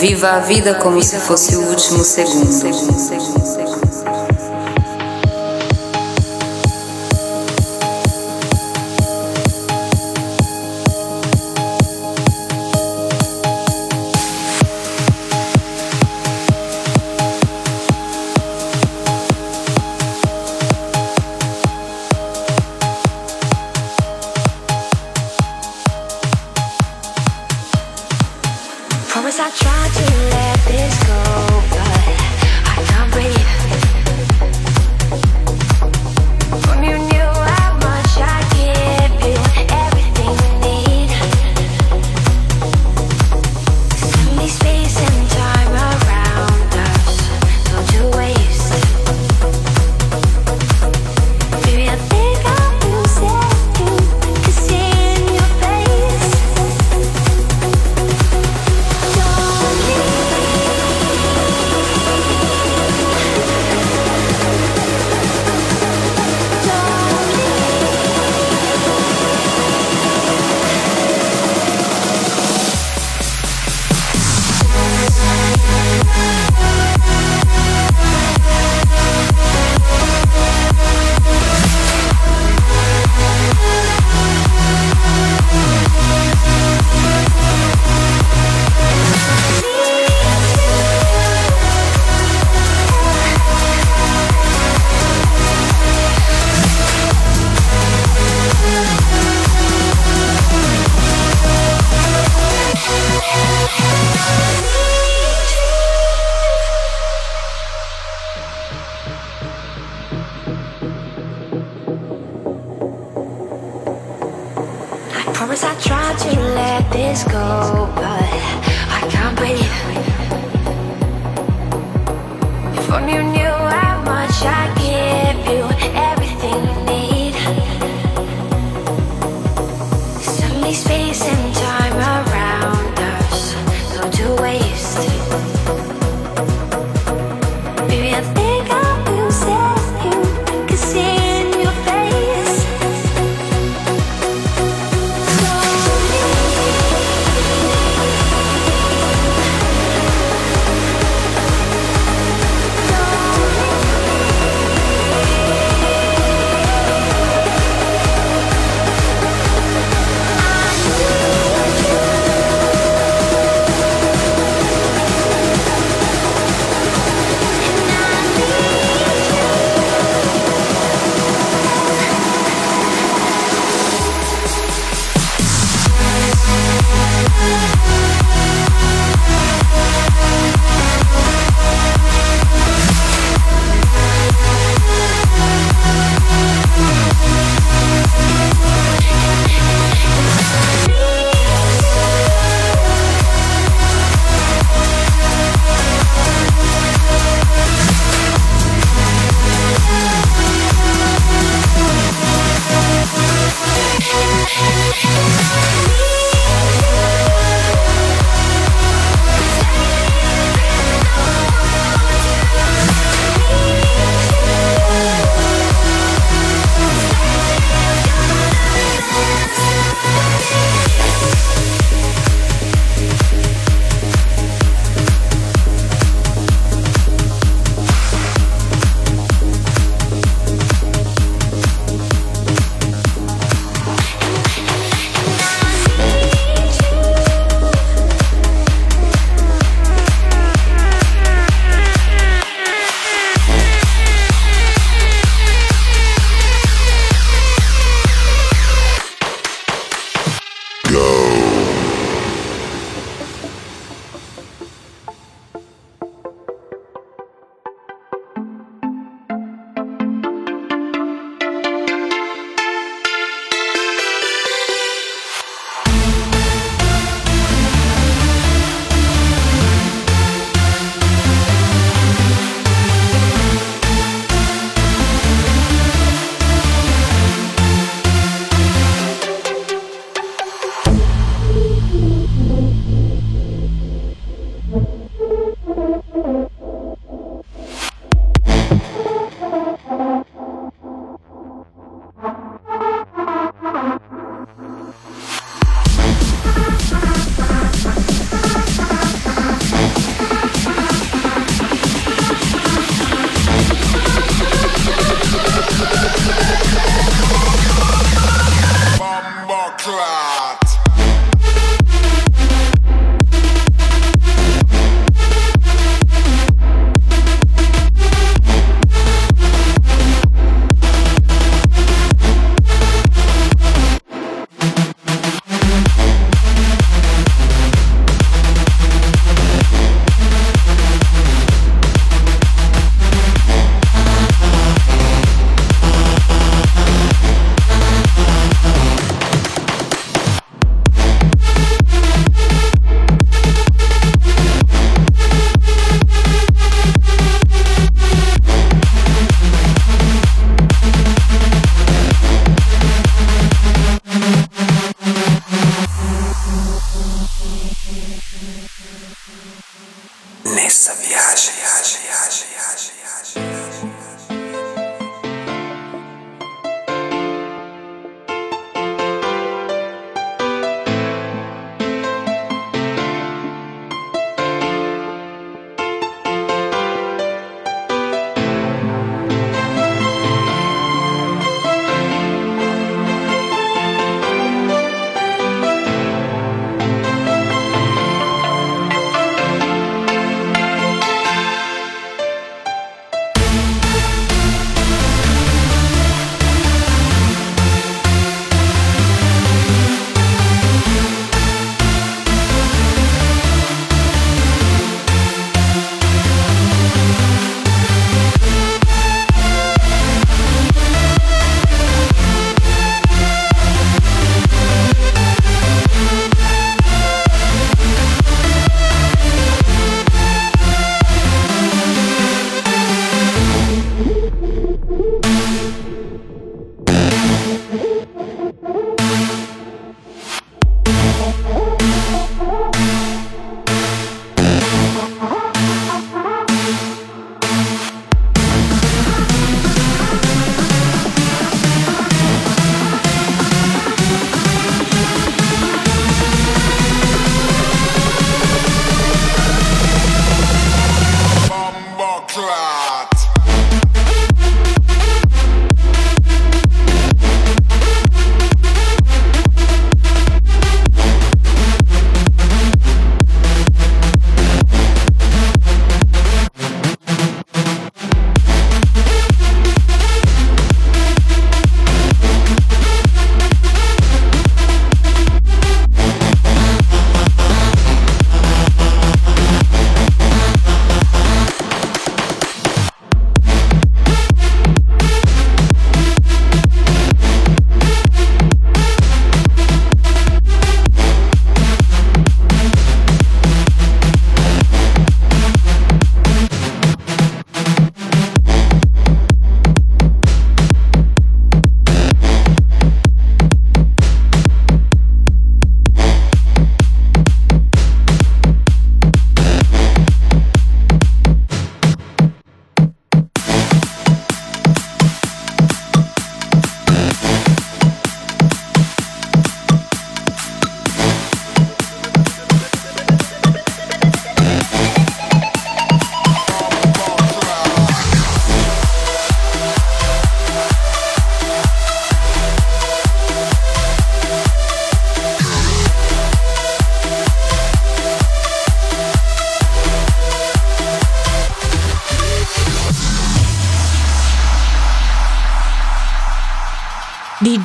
Viva a vida como se fosse o último segundo.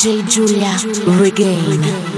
DJ Giulia Regain.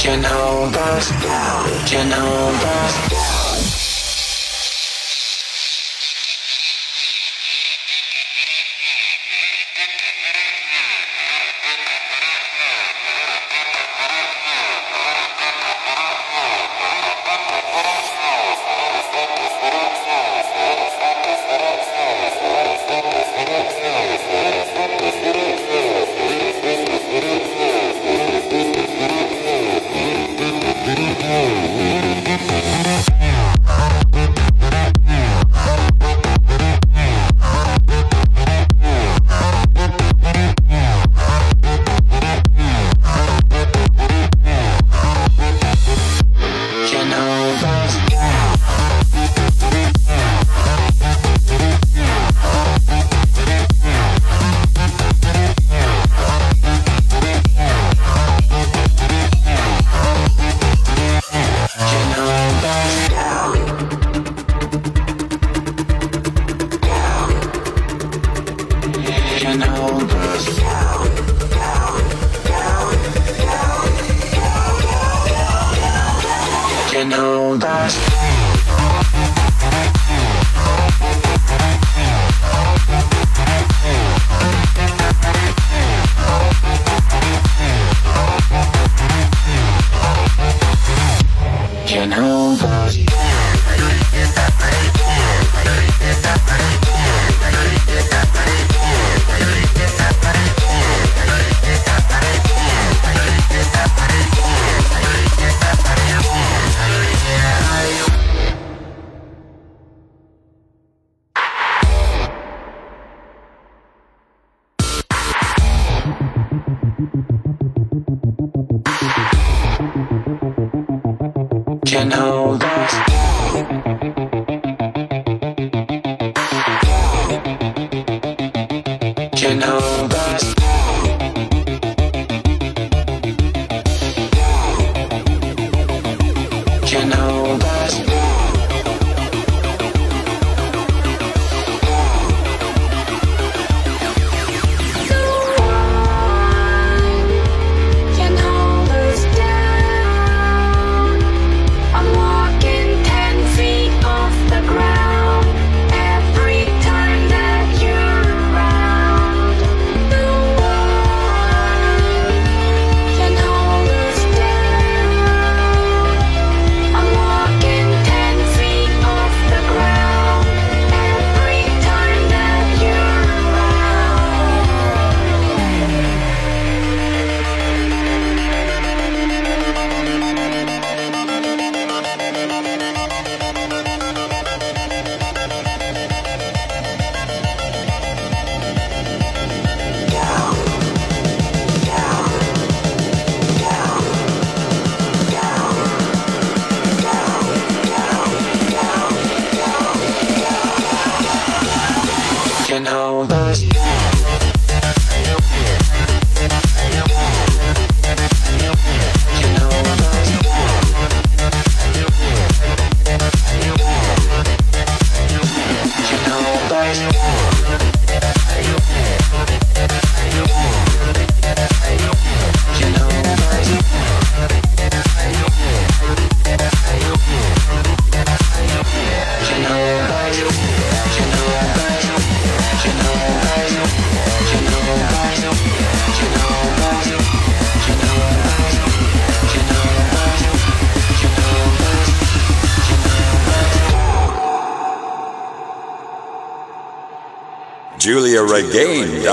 can hold us down, can hold us know that.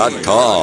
Call.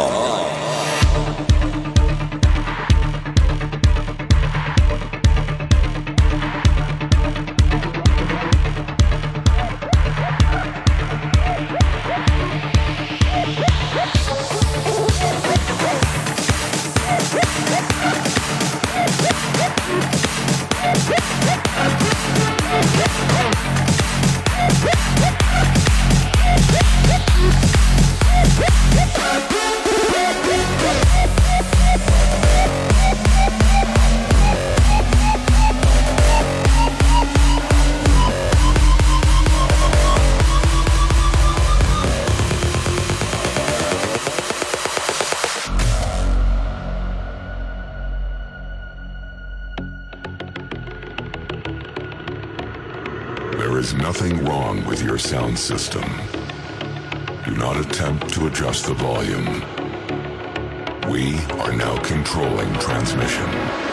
Sound system. Do not attempt to adjust the volume. We are now controlling transmission.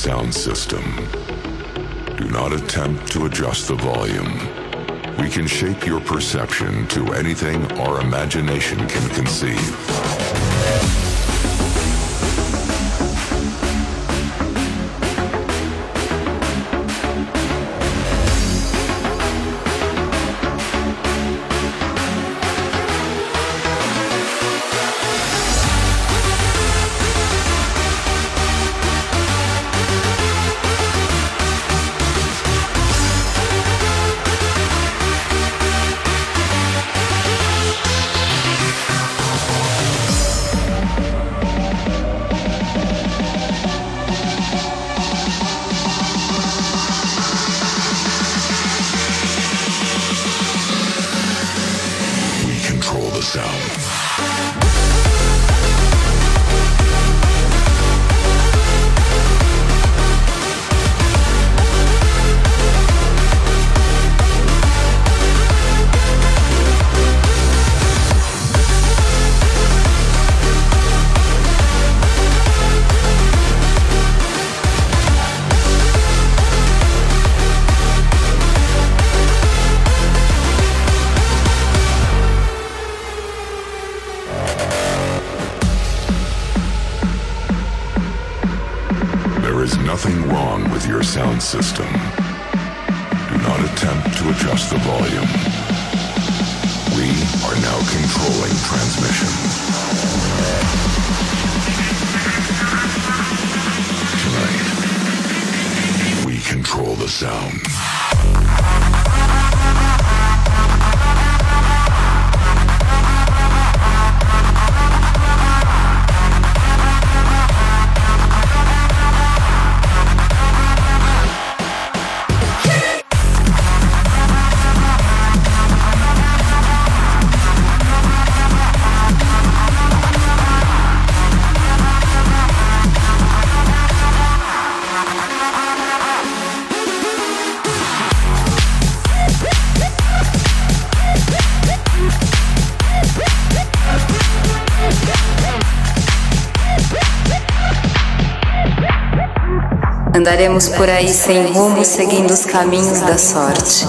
Sound system. Do not attempt to adjust the volume. We can shape your perception to anything our imagination can conceive. To adjust the volume. We are now controlling transmission. Tonight, we control the sound. Andaremos por aí sem rumo, seguindo os caminhos da sorte.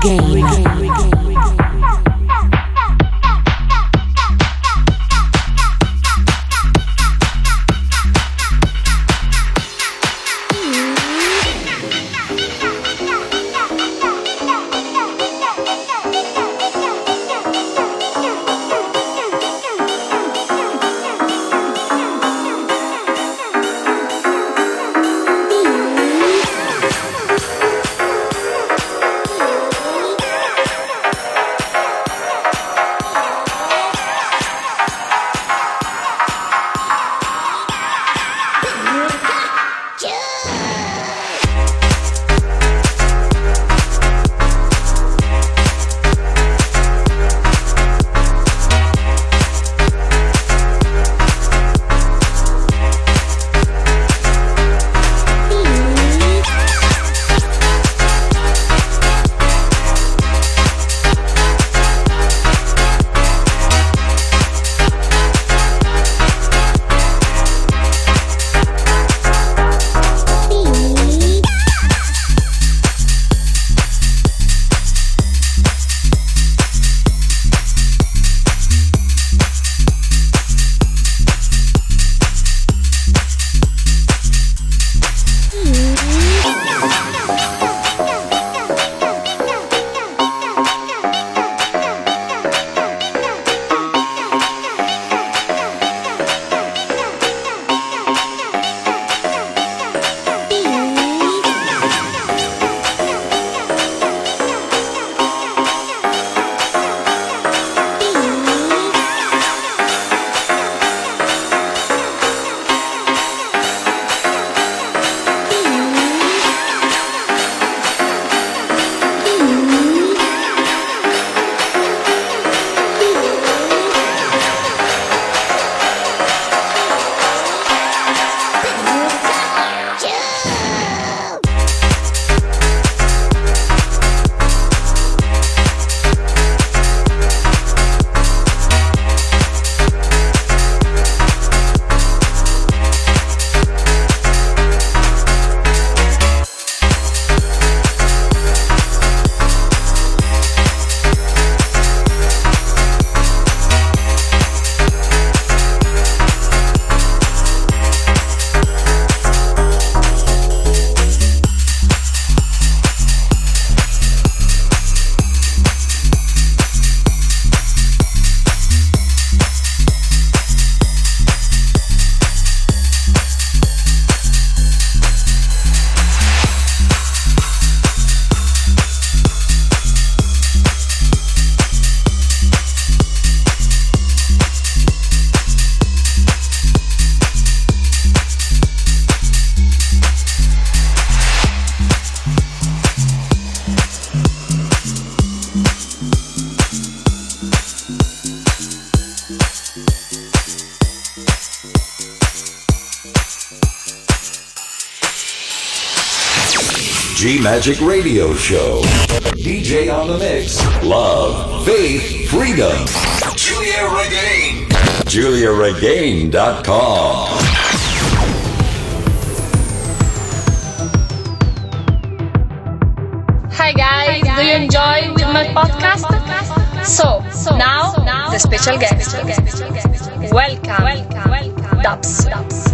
Giulia Regain. Magic Radio Show. DJ on the mix. Love, faith, freedom. Giulia Regain. GiuliaRegain.com. Hi guys, do you enjoy with my podcast? So, now, the special guest. Welcome, DVBBS.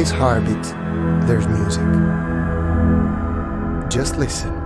Butterfly's heartbeat, there's music. Just listen.